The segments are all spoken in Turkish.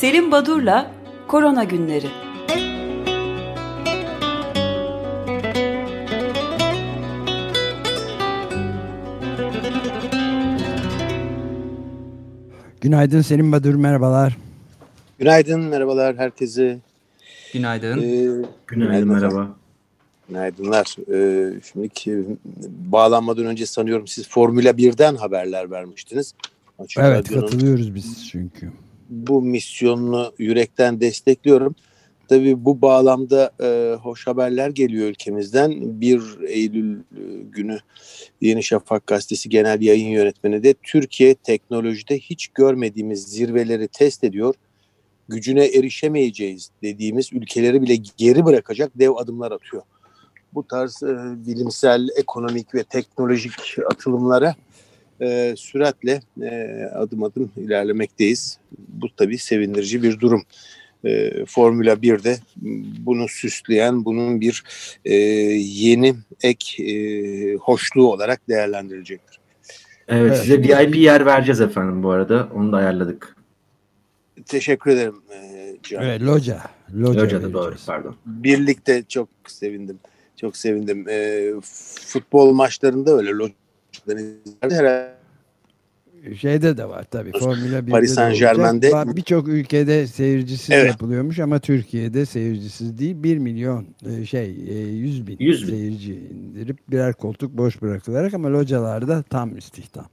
Selim Badur'la Korona Günleri. Günaydın Selim Badur, merhabalar. Günaydın, merhabalar herkese. Günaydın. Ee, Günaydın, merhaba. Günaydınlar. Ee, şimdi bağlanmadan önce sanıyorum siz Formula 1'den haberler vermiştiniz. Açık evet, katılıyoruz biz çünkü. Bu misyonunu yürekten destekliyorum. Tabii bu bağlamda e, hoş haberler geliyor ülkemizden. 1 Eylül e, günü Yeni Şafak Gazetesi Genel Yayın Yönetmeni de Türkiye teknolojide hiç görmediğimiz zirveleri test ediyor. Gücüne erişemeyeceğiz dediğimiz ülkeleri bile geri bırakacak dev adımlar atıyor. Bu tarz e, bilimsel, ekonomik ve teknolojik atılımlara e, süratle e, adım adım ilerlemekteyiz. Bu tabii sevindirici bir durum e, Formula 1'de bunu süsleyen, bunun bir e, yeni ek e, hoşluğu olarak değerlendirilecektir. Evet, evet size VIP yer vereceğiz efendim bu arada. Onu da ayarladık. Teşekkür ederim e, Can. Evet, Loca. Loca Loca'da doğru pardon. Birlikte çok sevindim. Çok sevindim. E, futbol maçlarında öyle Loca'dan herhalde Şeyde de var tabii. Formula 1'de Paris Saint Germain'de birçok ülkede seyircisiz evet. yapılıyormuş ama Türkiye'de seyircisiz değil 1 milyon e, şey 100 e, bin, 100 bin seyirci indirip birer koltuk boş bırakılarak ama localarda tam istihdam.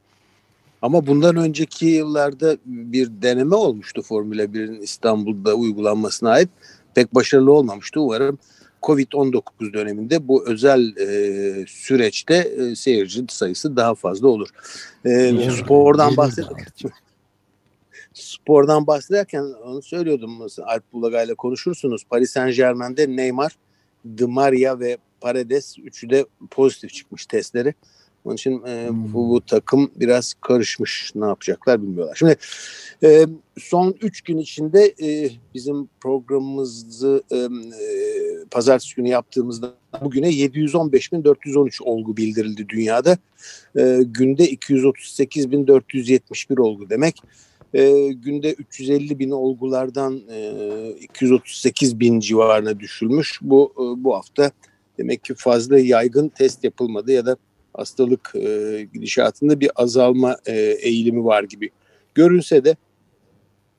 Ama bundan önceki yıllarda bir deneme olmuştu Formula 1'in İstanbul'da uygulanmasına ait. Pek başarılı olmamıştı. Umarım Covid-19 döneminde bu özel e, süreçte e, seyirci sayısı daha fazla olur. E, spordan bahsederken spordan bahsederken onu söylüyordum. Mesela Alp Bulaga ile konuşursunuz. Paris Saint Germain'de Neymar, Di Maria ve Paredes üçü de pozitif çıkmış testleri. Onun için e, hmm. bu, bu takım biraz karışmış. Ne yapacaklar bilmiyorlar. Şimdi e, son üç gün içinde e, bizim programımızı e, e, pazartesi günü yaptığımızda bugüne 715.413 olgu bildirildi dünyada. E, günde 238.471 olgu demek. E, günde 350 bin olgulardan e, 238 bin civarına düşülmüş. Bu e, bu hafta demek ki fazla yaygın test yapılmadı ya da hastalık e, gidişatında bir azalma e, eğilimi var gibi görünse de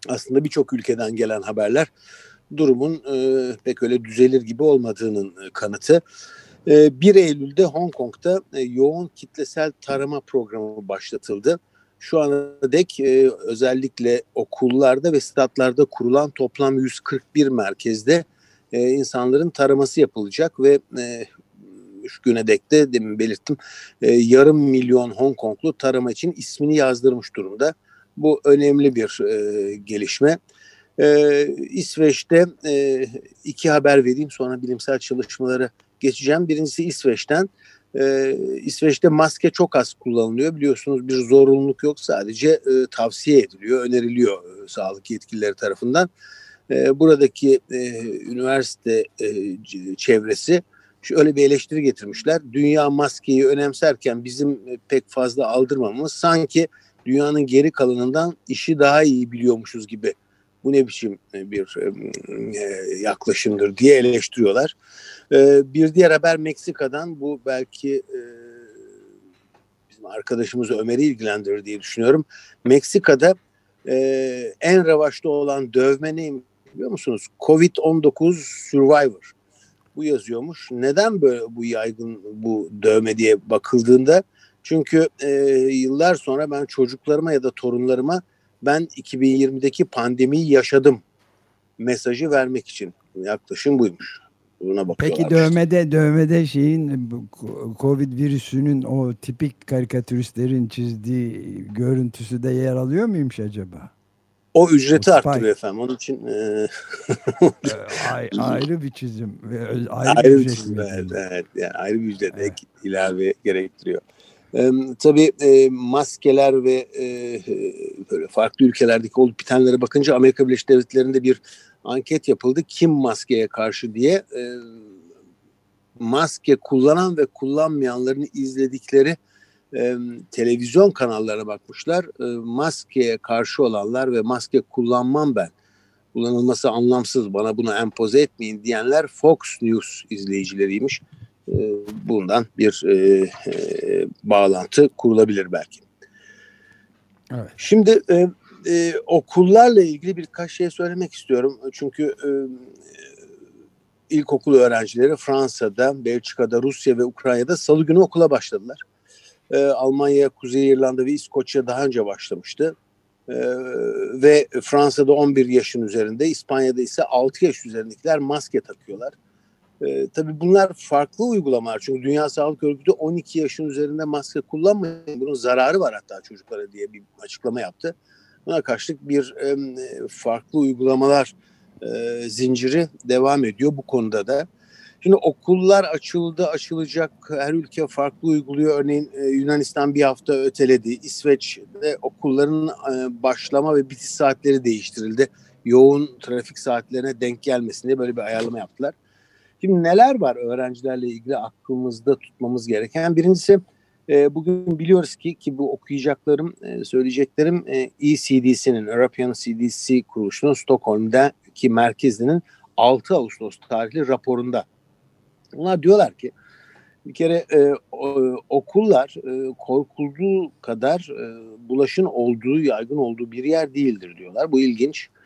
aslında birçok ülkeden gelen haberler durumun e, pek öyle düzelir gibi olmadığının e, kanıtı. E, 1 Eylül'de Hong Kong'da e, yoğun kitlesel tarama programı başlatıldı. Şu ana dek e, özellikle okullarda ve statlarda kurulan toplam 141 merkezde e, insanların taraması yapılacak ve e, şu güne dek de demin belirttim e, yarım milyon Hong Konglu tarama için ismini yazdırmış durumda. Bu önemli bir e, gelişme. E, İsveç'te e, iki haber vereyim sonra bilimsel çalışmalara geçeceğim. Birincisi İsveç'ten. Ee, İsveç'te maske çok az kullanılıyor. Biliyorsunuz bir zorunluluk yok. Sadece e, tavsiye ediliyor, öneriliyor e, sağlık yetkilileri tarafından. E, buradaki e, üniversite e, çevresi şöyle bir eleştiri getirmişler. Dünya maskeyi önemserken bizim e, pek fazla aldırmamız sanki dünyanın geri kalanından işi daha iyi biliyormuşuz gibi. Bu ne biçim e, bir e, yaklaşımdır diye eleştiriyorlar. Bir diğer haber Meksika'dan bu belki bizim arkadaşımız Ömer'i ilgilendirir diye düşünüyorum. Meksika'da en revaçta olan dövme neymiş biliyor musunuz? Covid-19 Survivor bu yazıyormuş. Neden böyle bu yaygın bu dövme diye bakıldığında çünkü e, yıllar sonra ben çocuklarıma ya da torunlarıma ben 2020'deki pandemiyi yaşadım mesajı vermek için yaklaşım buymuş. Buna Peki dövmede dövmede şeyin Covid virüsünün o tipik karikatüristlerin çizdiği görüntüsü de yer alıyor muymuş acaba? O ücreti o arttırıyor efendim. Onun için e... Ay, ayrı bir çizim. Ayrı, ayrı bir çizim. Evet, evet. Yani ayrı bir ücret evet. ilave gerektiriyor. Tabii e, maskeler ve e, böyle farklı ülkelerdeki olup bitenlere bakınca Amerika Birleşik Devletleri'nde bir anket yapıldı. Kim maskeye karşı diye e, maske kullanan ve kullanmayanların izledikleri e, televizyon kanallarına bakmışlar. E, maskeye karşı olanlar ve maske kullanmam ben kullanılması anlamsız bana bunu empoze etmeyin diyenler Fox News izleyicileriymiş. E, bundan bir e, e, bağlantı kurulabilir belki. Evet. Şimdi e, e, okullarla ilgili birkaç şey söylemek istiyorum. Çünkü e, ilkokul öğrencileri Fransa'da, Belçika'da, Rusya ve Ukrayna'da salı günü okula başladılar. E, Almanya, Kuzey İrlanda ve İskoçya daha önce başlamıştı. E, ve Fransa'da 11 yaşın üzerinde, İspanya'da ise 6 yaş üzerindekiler maske takıyorlar. E, tabii bunlar farklı uygulamalar. Çünkü Dünya Sağlık Örgütü 12 yaşın üzerinde maske kullanmayın. Bunun zararı var hatta çocuklara diye bir açıklama yaptı. Buna karşılık bir e, farklı uygulamalar e, zinciri devam ediyor bu konuda da. Şimdi okullar açıldı, açılacak. Her ülke farklı uyguluyor. Örneğin e, Yunanistan bir hafta öteledi. İsveç'te okulların e, başlama ve bitiş saatleri değiştirildi. Yoğun trafik saatlerine denk gelmesin diye böyle bir ayarlama yaptılar. Şimdi neler var öğrencilerle ilgili aklımızda tutmamız gereken? Birincisi e, bugün biliyoruz ki ki bu okuyacaklarım, e, söyleyeceklerim e, ECDC'nin, European CDC kuruluşunun Stockholm'daki merkezinin 6 Ağustos tarihli raporunda. Bunlar diyorlar ki bir kere e, okullar e, korkulduğu kadar e, bulaşın olduğu, yaygın olduğu bir yer değildir diyorlar. Bu ilginç. E,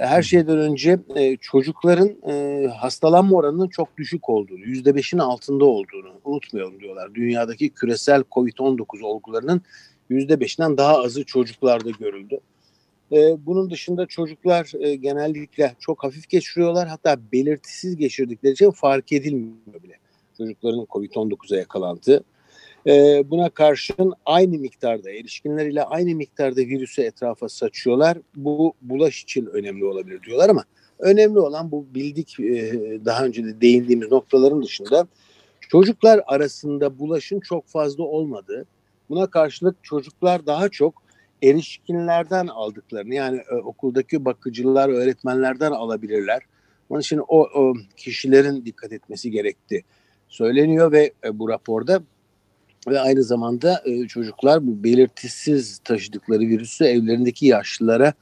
her şeyden önce e, çocukların e, hastalanma oranının çok düşük olduğunu, yüzde beşin altında olduğunu unutmayalım diyorlar. Dünyadaki küresel COVID-19 olgularının yüzde beşinden daha azı çocuklarda görüldü. E, bunun dışında çocuklar e, genellikle çok hafif geçiriyorlar. Hatta belirtisiz geçirdikleri için fark edilmiyor bile. Çocukların COVID-19'a yakalandığı. E, buna karşın aynı miktarda, erişkinler ile aynı miktarda virüsü etrafa saçıyorlar. Bu bulaş için önemli olabilir diyorlar ama önemli olan bu bildik e, daha önce de değindiğimiz noktaların dışında çocuklar arasında bulaşın çok fazla olmadığı. Buna karşılık çocuklar daha çok erişkinlerden aldıklarını yani e, okuldaki bakıcılar, öğretmenlerden alabilirler. Onun için o, o kişilerin dikkat etmesi gerekti söyleniyor ve e, bu raporda ve aynı zamanda e, çocuklar bu belirtisiz taşıdıkları virüsü evlerindeki yaşlılara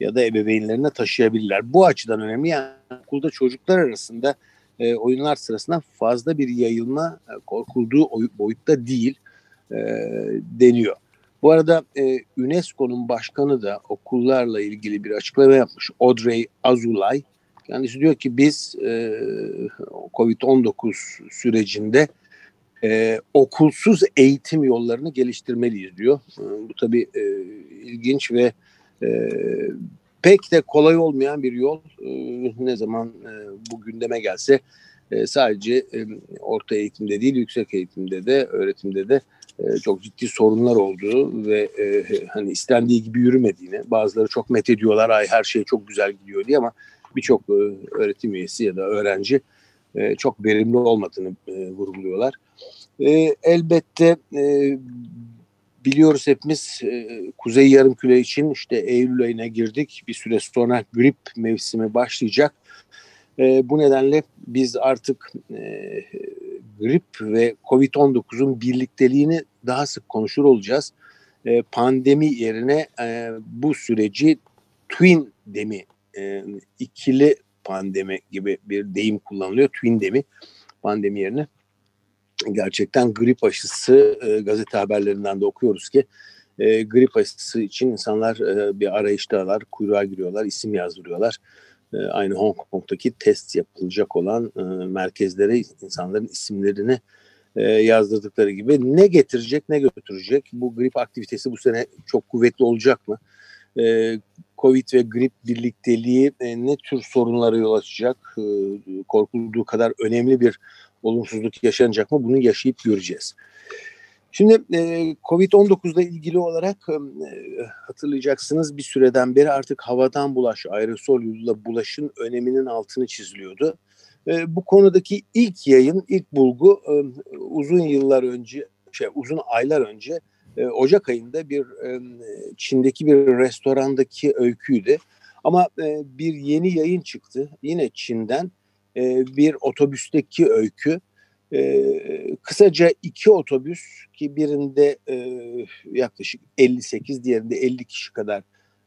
ya da ebeveynlerine taşıyabilirler. Bu açıdan önemli. Yani okulda çocuklar arasında e, oyunlar sırasında fazla bir yayılma e, korkulduğu boyutta değil deniyor. Bu arada UNESCO'nun başkanı da okullarla ilgili bir açıklama yapmış. Audrey Azulay. Kendisi diyor ki biz e, COVID-19 sürecinde e, okulsuz eğitim yollarını geliştirmeliyiz diyor. E, bu tabii e, ilginç ve e, pek de kolay olmayan bir yol. E, ne zaman e, bu gündeme gelse e, sadece e, orta eğitimde değil yüksek eğitimde de öğretimde de e, çok ciddi sorunlar olduğu ve e, hani istendiği gibi yürümediğini bazıları çok met ediyorlar ay her şey çok güzel gidiyor diye ama birçok e, öğretim üyesi ya da öğrenci e, çok verimli olmadığını e, vurguluyorlar. E, elbette e, biliyoruz hepimiz e, Kuzey Yarımküre için işte Eylül ayına girdik. Bir süre sonra grip mevsimi başlayacak. E, bu nedenle biz artık e, grip ve Covid-19'un birlikteliğini daha sık konuşur olacağız. E, pandemi yerine e, bu süreci twin demi, e, ikili pandemi gibi bir deyim kullanılıyor. Twin demi pandemi yerine gerçekten grip aşısı e, gazete haberlerinden de okuyoruz ki e, grip aşısı için insanlar e, bir arayıştalar, kuyruğa giriyorlar, isim yazdırıyorlar. E, aynı Hong Kong'daki test yapılacak olan e, merkezlere insanların isimlerini e, yazdırdıkları gibi ne getirecek ne götürecek? Bu grip aktivitesi bu sene çok kuvvetli olacak mı? E, Covid ve grip birlikteliği e, ne tür sorunlara yol açacak? E, korkulduğu kadar önemli bir olumsuzluk yaşanacak mı? Bunu yaşayıp göreceğiz. Şimdi e, Covid-19 ile ilgili olarak e, hatırlayacaksınız bir süreden beri artık havadan bulaş, aerosol yoluyla bulaşın öneminin altını çiziliyordu. E, bu konudaki ilk yayın, ilk bulgu e, uzun yıllar önce, şey uzun aylar önce e, Ocak ayında bir e, Çin'deki bir restorandaki öyküydü. Ama e, bir yeni yayın çıktı yine Çin'den e, bir otobüsteki öykü. E, kısaca iki otobüs ki birinde e, yaklaşık 58 diğerinde 50 kişi kadar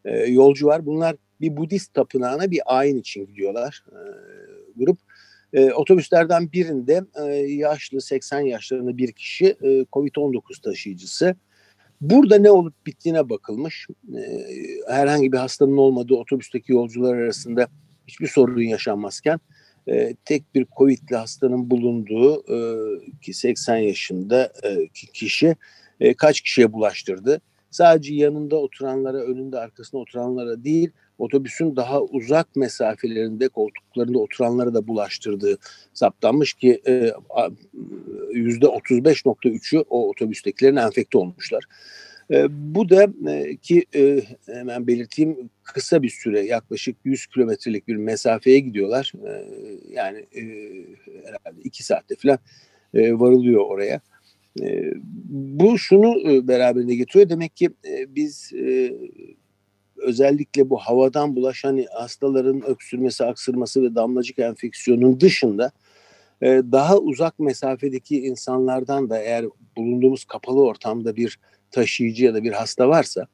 e, yolcu var. Bunlar bir Budist tapınağına bir ayin için gidiyorlar e, grup. E, otobüslerden birinde e, yaşlı 80 yaşlarında bir kişi e, Covid-19 taşıyıcısı. Burada ne olup bittiğine bakılmış. E, herhangi bir hastanın olmadığı otobüsteki yolcular arasında hiçbir sorun yaşanmazken e, tek bir Covid'li hastanın bulunduğu e, ki 80 yaşında e, kişi e, kaç kişiye bulaştırdı? Sadece yanında oturanlara, önünde arkasında oturanlara değil, otobüsün daha uzak mesafelerinde koltuklarında oturanlara da bulaştırdığı saptanmış ki e, yüzde 35.3'ü o otobüstekilerin enfekte olmuşlar. E, bu da e, ki hemen belirteyim kısa bir süre yaklaşık 100 kilometrelik bir mesafeye gidiyorlar. Yani herhalde 2 saatte falan varılıyor oraya. Bu şunu beraberinde getiriyor. Demek ki biz özellikle bu havadan bulaşan hastaların öksürmesi, aksırması ve damlacık enfeksiyonun dışında e, daha uzak mesafedeki insanlardan da eğer bulunduğumuz kapalı ortamda bir taşıyıcı ya da bir hasta varsa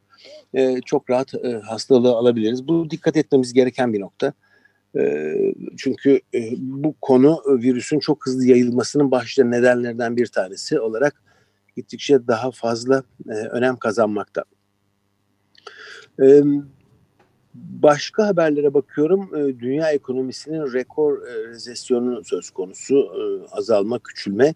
e, çok rahat e, hastalığı alabiliriz. Bu dikkat etmemiz gereken bir nokta. Çünkü bu konu virüsün çok hızlı yayılmasının başlıca nedenlerden bir tanesi olarak gittikçe daha fazla önem kazanmakta. Başka haberlere bakıyorum. Dünya ekonomisinin rekor rezesyonu söz konusu. Azalma, küçülme.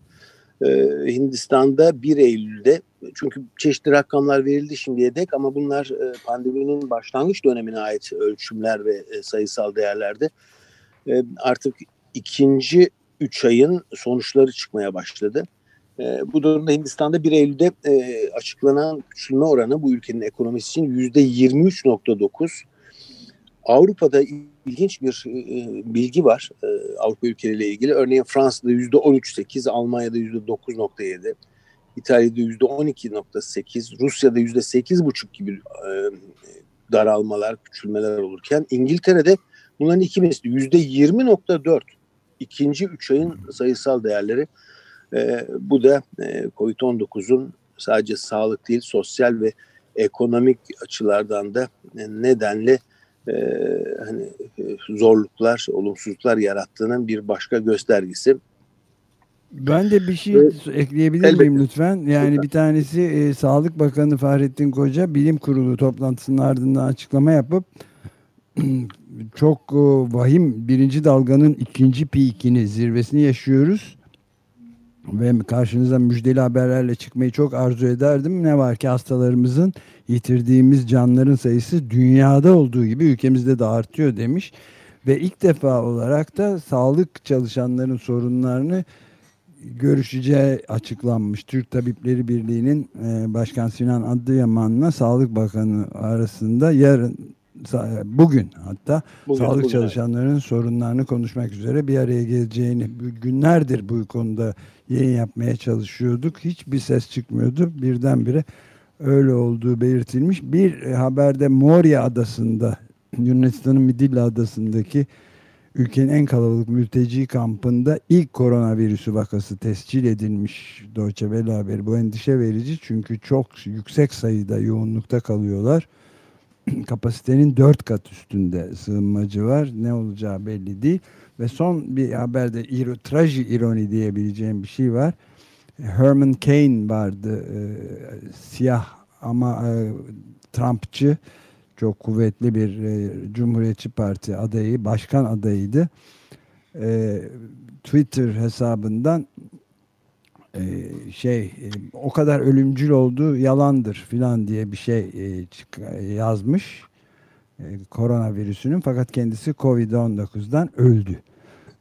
Hindistan'da 1 Eylül'de çünkü çeşitli rakamlar verildi şimdiye dek ama bunlar pandeminin başlangıç dönemine ait ölçümler ve sayısal değerlerde. Artık ikinci 3 ayın sonuçları çıkmaya başladı. E, bu durumda Hindistan'da 1 Eylül'de e, açıklanan küçülme oranı bu ülkenin ekonomisi için yüzde 23.9. Avrupa'da ilginç bir e, bilgi var e, Avrupa ülkeleriyle ilgili. Örneğin Fransa'da yüzde 13.8, Almanya'da yüzde 9.7, İtalya'da yüzde 12.8, Rusya'da yüzde 8.5 gibi e, daralmalar, küçülmeler olurken İngiltere'de bunların iki misli yüzde 20.4 ikinci üç ayın sayısal değerleri e, bu da e, COVID-19'un sadece sağlık değil sosyal ve ekonomik açılardan da e, nedenle e, hani e, zorluklar, olumsuzluklar yarattığının bir başka göstergesi. Ben de bir şey ekleyebilir miyim lütfen? Yani bir tanesi e, Sağlık Bakanı Fahrettin Koca bilim kurulu toplantısının ardından açıklama yapıp çok e, vahim birinci dalganın ikinci peakini zirvesini yaşıyoruz ve karşınıza müjdeli haberlerle çıkmayı çok arzu ederdim. Ne var ki hastalarımızın yitirdiğimiz canların sayısı dünyada olduğu gibi ülkemizde de artıyor demiş. Ve ilk defa olarak da sağlık çalışanların sorunlarını görüşeceği açıklanmış. Türk Tabipleri Birliği'nin e, Başkan Sinan Adıyaman'la Sağlık Bakanı arasında yarın bugün hatta bugün, sağlık bugün, çalışanlarının evet. sorunlarını konuşmak üzere bir araya geleceğini günlerdir bu konuda yayın yapmaya çalışıyorduk. Hiçbir ses çıkmıyordu. Birdenbire öyle olduğu belirtilmiş. Bir haberde Moria adasında Yunanistan'ın Midilli adasındaki ülkenin en kalabalık mülteci kampında ilk koronavirüsü vakası tescil edilmiş Deutsche Welle haberi. Bu endişe verici çünkü çok yüksek sayıda yoğunlukta kalıyorlar. Kapasitenin dört kat üstünde sığınmacı var. Ne olacağı belli değil. Ve son bir haberde iro, traji ironi diyebileceğim bir şey var. Herman Cain vardı. E, siyah ama e, Trumpçı çok kuvvetli bir e, Cumhuriyetçi Parti adayı, başkan adayıydı. E, Twitter hesabından e, şey e, o kadar ölümcül olduğu yalandır filan diye bir şey e, yazmış e, koronavirüsünün fakat kendisi Covid-19'dan öldü.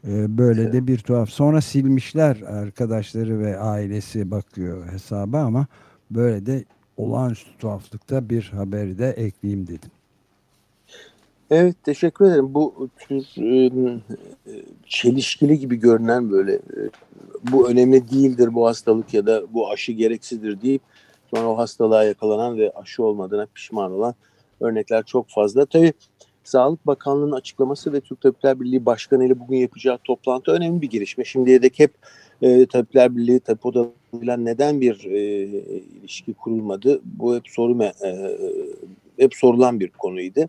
E, böyle de bir tuhaf. Sonra silmişler arkadaşları ve ailesi bakıyor hesaba ama böyle de olağanüstü tuhaflıkta bir haberi de ekleyeyim dedim. Evet teşekkür ederim. Bu tür e, çelişkili gibi görünen böyle e, bu önemli değildir bu hastalık ya da bu aşı gereksizdir deyip sonra o hastalığa yakalanan ve aşı olmadığına pişman olan örnekler çok fazla. Tabii Sağlık Bakanlığı'nın açıklaması ve Türk Tabipler Birliği Başkanı ile bugün yapacağı toplantı önemli bir gelişme. Şimdiye dek hep e, Tabipler Birliği, Tabip Odaları'yla neden bir e, ilişki kurulmadı? Bu hep soru e, hep sorulan bir konuydu.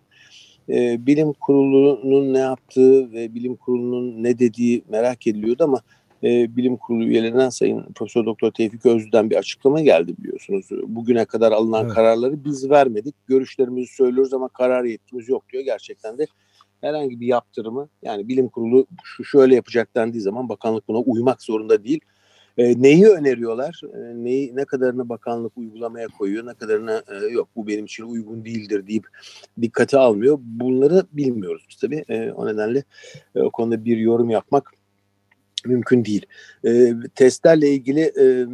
E, bilim kurulunun ne yaptığı ve bilim kurulunun ne dediği merak ediliyordu ama e, bilim kurulu üyelerinden Sayın Profesör Doktor Tevfik Özlü'den bir açıklama geldi biliyorsunuz. Bugüne kadar alınan evet. kararları biz vermedik. Görüşlerimizi söylüyoruz ama karar yetkimiz yok diyor. Gerçekten de herhangi bir yaptırımı yani bilim kurulu şu şöyle yapacak dendiği zaman bakanlık buna uymak zorunda değil. E, neyi öneriyorlar? E, neyi ne kadarını bakanlık uygulamaya koyuyor, ne kadarını e, yok bu benim için uygun değildir deyip dikkate almıyor. Bunları bilmiyoruz biz tabii. E, o nedenle e, o konuda bir yorum yapmak mümkün değil. E, testlerle ilgili e,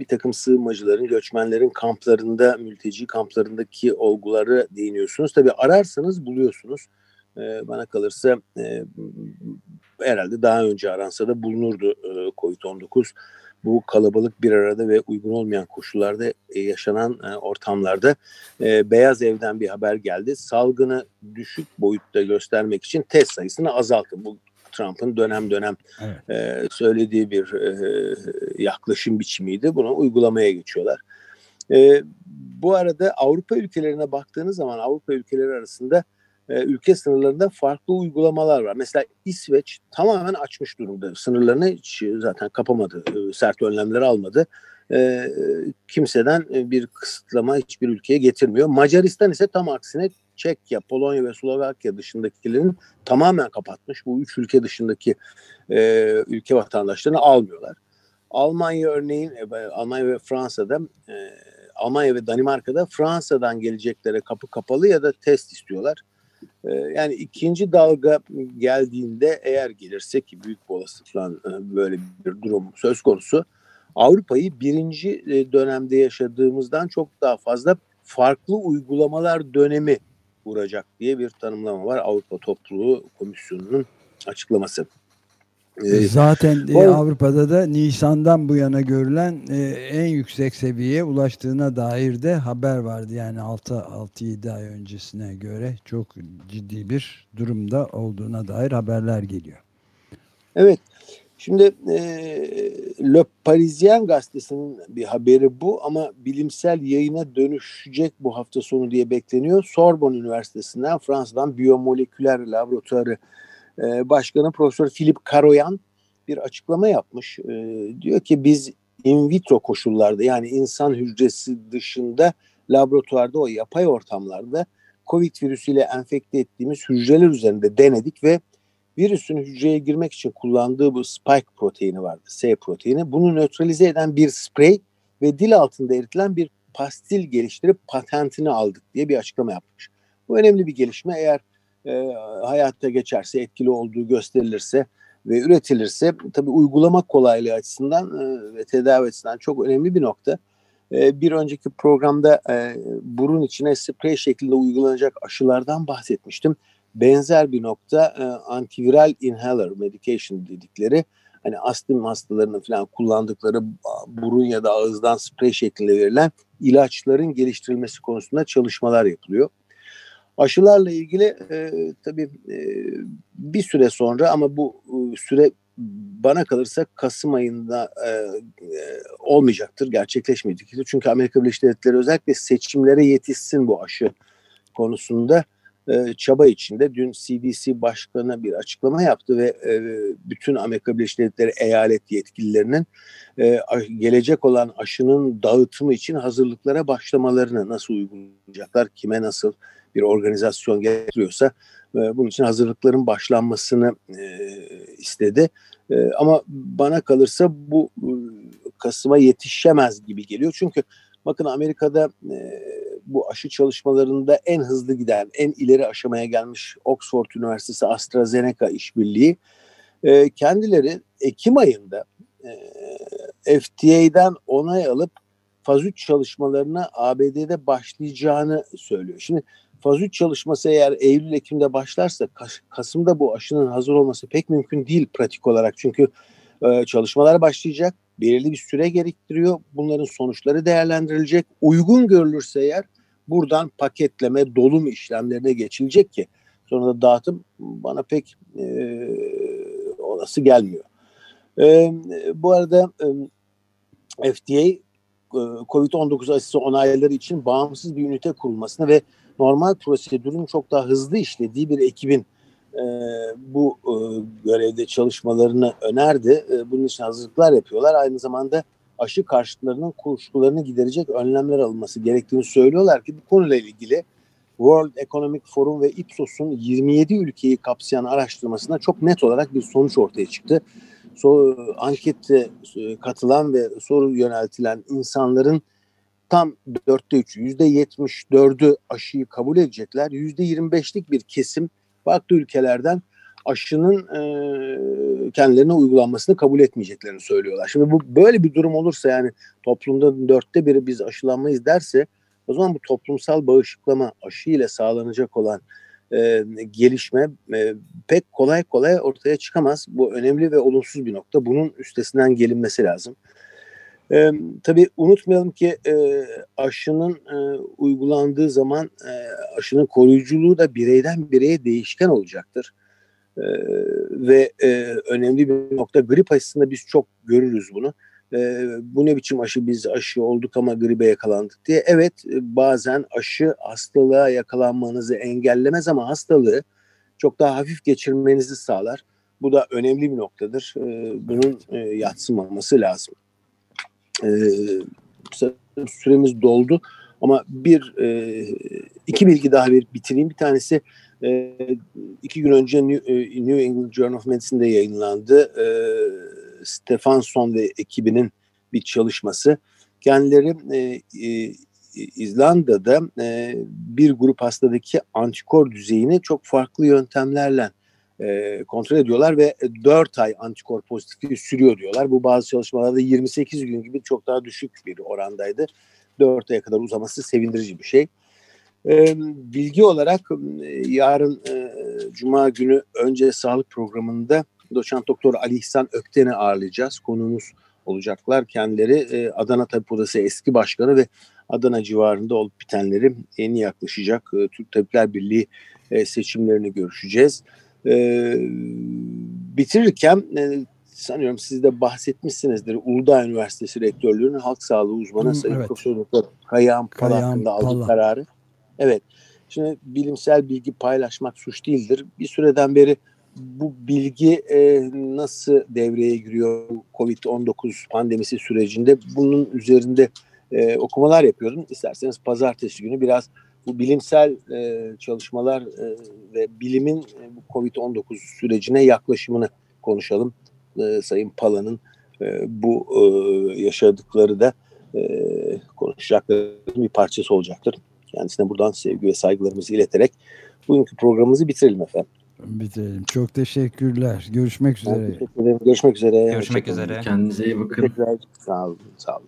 bir takım sığınmacıların, göçmenlerin kamplarında, mülteci kamplarındaki olguları değiniyorsunuz. Tabii ararsanız buluyorsunuz. E, bana kalırsa e, herhalde daha önce aransa da bulunurdu e, COVID-19. Bu kalabalık bir arada ve uygun olmayan koşullarda e, yaşanan e, ortamlarda e, Beyaz Ev'den bir haber geldi. Salgını düşük boyutta göstermek için test sayısını azaltın. Bu Trump'ın dönem dönem evet. e, söylediği bir e, yaklaşım biçimiydi. Bunu uygulamaya geçiyorlar. E, bu arada Avrupa ülkelerine baktığınız zaman Avrupa ülkeleri arasında e, ülke sınırlarında farklı uygulamalar var. Mesela İsveç tamamen açmış durumda. Sınırlarını hiç zaten kapamadı, e, sert önlemler almadı. E, kimseden bir kısıtlama hiçbir ülkeye getirmiyor. Macaristan ise tam aksine Çekya, Polonya ve Slovakya dışındakilerin tamamen kapatmış. Bu üç ülke dışındaki e, ülke vatandaşlarını almıyorlar. Almanya örneğin, e, Almanya ve Fransa'da, e, Almanya ve Danimarka'da Fransa'dan geleceklere kapı kapalı ya da test istiyorlar. E, yani ikinci dalga geldiğinde eğer gelirse ki büyük bir olasılıkla e, böyle bir durum söz konusu, Avrupa'yı birinci e, dönemde yaşadığımızdan çok daha fazla farklı uygulamalar dönemi vuracak diye bir tanımlama var Avrupa Topluluğu Komisyonu'nun açıklaması. Ee, Zaten e, Avrupa'da da Nisan'dan bu yana görülen e, en yüksek seviyeye ulaştığına dair de haber vardı. Yani 6-7 ay öncesine göre çok ciddi bir durumda olduğuna dair haberler geliyor. Evet. Şimdi e, Le Parisien gazetesinin bir haberi bu ama bilimsel yayına dönüşecek bu hafta sonu diye bekleniyor. Sorbonne Üniversitesi'nden Fransa'dan biyomoleküler laboratuvarı e, başkanı Profesör Philip Karoyan bir açıklama yapmış. E, diyor ki biz in vitro koşullarda yani insan hücresi dışında laboratuvarda o yapay ortamlarda COVID virüsüyle enfekte ettiğimiz hücreler üzerinde denedik ve virüsün hücreye girmek için kullandığı bu spike proteini vardı. S proteini. Bunu nötralize eden bir sprey ve dil altında eritilen bir pastil geliştirip patentini aldık diye bir açıklama yapmış. Bu önemli bir gelişme. Eğer e, hayatta geçerse, etkili olduğu gösterilirse ve üretilirse tabii uygulama kolaylığı açısından e, ve tedavi açısından çok önemli bir nokta. E, bir önceki programda e, burun içine sprey şeklinde uygulanacak aşılardan bahsetmiştim benzer bir nokta e, antiviral inhaler medication dedikleri hani astım hastalarının falan kullandıkları burun ya da ağızdan sprey şeklinde verilen ilaçların geliştirilmesi konusunda çalışmalar yapılıyor. Aşılarla ilgili e, tabii e, bir süre sonra ama bu e, süre bana kalırsa Kasım ayında e, e, olmayacaktır, gerçekleşmeyecektir. Çünkü Amerika Birleşik Devletleri özellikle seçimlere yetişsin bu aşı konusunda e, çaba içinde dün CDC başkanı bir açıklama yaptı ve e, bütün Amerika Birleşik Devletleri eyalet yetkililerinin e, gelecek olan aşının dağıtımı için hazırlıklara başlamalarını nasıl uygulayacaklar, kime nasıl bir organizasyon getiriyorsa bunun için hazırlıkların başlanmasını istedi. ama bana kalırsa bu Kasım'a yetişemez gibi geliyor. Çünkü bakın Amerika'da bu aşı çalışmalarında en hızlı giden, en ileri aşamaya gelmiş Oxford Üniversitesi AstraZeneca işbirliği e, kendileri Ekim ayında e, FDA'den onay alıp faz 3 çalışmalarına ABD'de başlayacağını söylüyor. Şimdi faz 3 çalışması eğer Eylül-Ekim'de başlarsa Kasım'da bu aşının hazır olması pek mümkün değil pratik olarak. Çünkü e, çalışmalar başlayacak, belirli bir süre gerektiriyor. Bunların sonuçları değerlendirilecek. Uygun görülürse eğer buradan paketleme, dolum işlemlerine geçilecek ki sonra da dağıtım bana pek e, olası gelmiyor. E, bu arada e, FDA COVID-19 aşısı onayları için bağımsız bir ünite kurulmasını ve normal prosedürün çok daha hızlı işlediği bir ekibin e, bu e, görevde çalışmalarını önerdi. E, bunun için hazırlıklar yapıyorlar. Aynı zamanda aşı karşıtlarının kuşkularını giderecek önlemler alınması gerektiğini söylüyorlar ki bu konuyla ilgili World Economic Forum ve Ipsos'un 27 ülkeyi kapsayan araştırmasında çok net olarak bir sonuç ortaya çıktı. So, ankette e, katılan ve soru yöneltilen insanların tam dörtte üçü, yüzde yetmiş dördü aşıyı kabul edecekler. Yüzde yirmi beşlik bir kesim farklı ülkelerden aşının e, kendilerine uygulanmasını kabul etmeyeceklerini söylüyorlar. Şimdi bu böyle bir durum olursa yani toplumda dörtte biri biz aşılanmayız derse o zaman bu toplumsal bağışıklama aşı ile sağlanacak olan e, gelişme e, pek kolay kolay ortaya çıkamaz. Bu önemli ve olumsuz bir nokta. Bunun üstesinden gelinmesi lazım. E, tabii unutmayalım ki e, aşının e, uygulandığı zaman e, aşının koruyuculuğu da bireyden bireye değişken olacaktır. E, ve e, önemli bir nokta grip aşısında biz çok görürüz bunu. E, bu ne biçim aşı biz aşı olduk ama gribe yakalandık diye. Evet bazen aşı hastalığa yakalanmanızı engellemez ama hastalığı çok daha hafif geçirmenizi sağlar. Bu da önemli bir noktadır. E, bunun e, yatsımaması lazım. E, süremiz doldu ama bir e, iki bilgi daha verip bitireyim. Bir tanesi e, iki gün önce New, New England Journal of Medicine'de yayınlandı. E, Stefanson ve ekibinin bir çalışması. Kendileri e, e, İzlanda'da e, bir grup hastadaki antikor düzeyini çok farklı yöntemlerle e, kontrol ediyorlar ve 4 ay antikor pozitifliği sürüyor diyorlar. Bu bazı çalışmalarda 28 gün gibi çok daha düşük bir orandaydı. 4 aya kadar uzaması sevindirici bir şey. Bilgi olarak yarın e, Cuma günü önce sağlık programında doçent doktor Ali İhsan Ökten'i ağırlayacağız. Konuğumuz olacaklar. Kendileri e, Adana Tabip Odası eski başkanı ve Adana civarında olup bitenleri yeni yaklaşacak. E, Türk Tabipler Birliği seçimlerini görüşeceğiz. Bitirirken sanıyorum siz de bahsetmişsinizdir. Uludağ Üniversitesi Rektörlüğü'nün halk sağlığı uzmanı Sayın evet. Profesör Doktor Kayağan Pal Kayağan hakkında aldığı Pala. kararı. Evet. Şimdi bilimsel bilgi paylaşmak suç değildir. Bir süreden beri bu bilgi e, nasıl devreye giriyor COVID-19 pandemisi sürecinde bunun üzerinde e, okumalar yapıyorum. İsterseniz pazartesi günü biraz bu bilimsel e, çalışmalar e, ve bilimin e, bu COVID-19 sürecine yaklaşımını konuşalım. E, Sayın Pala'nın e, bu e, yaşadıkları da e, konuşacaklarımızın bir parçası olacaktır. Kendisine buradan sevgi ve saygılarımızı ileterek bugünkü programımızı bitirelim efendim. Bitirelim. Çok teşekkürler. Görüşmek Ben üzere. teşekkür ederim. Görüşmek üzere. Görüşmek üzere. Kendinize iyi bakın. Tekrar sağ olun. Sağ olun.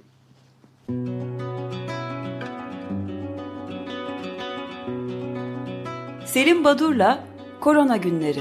Selim Badur'la Korona Günleri.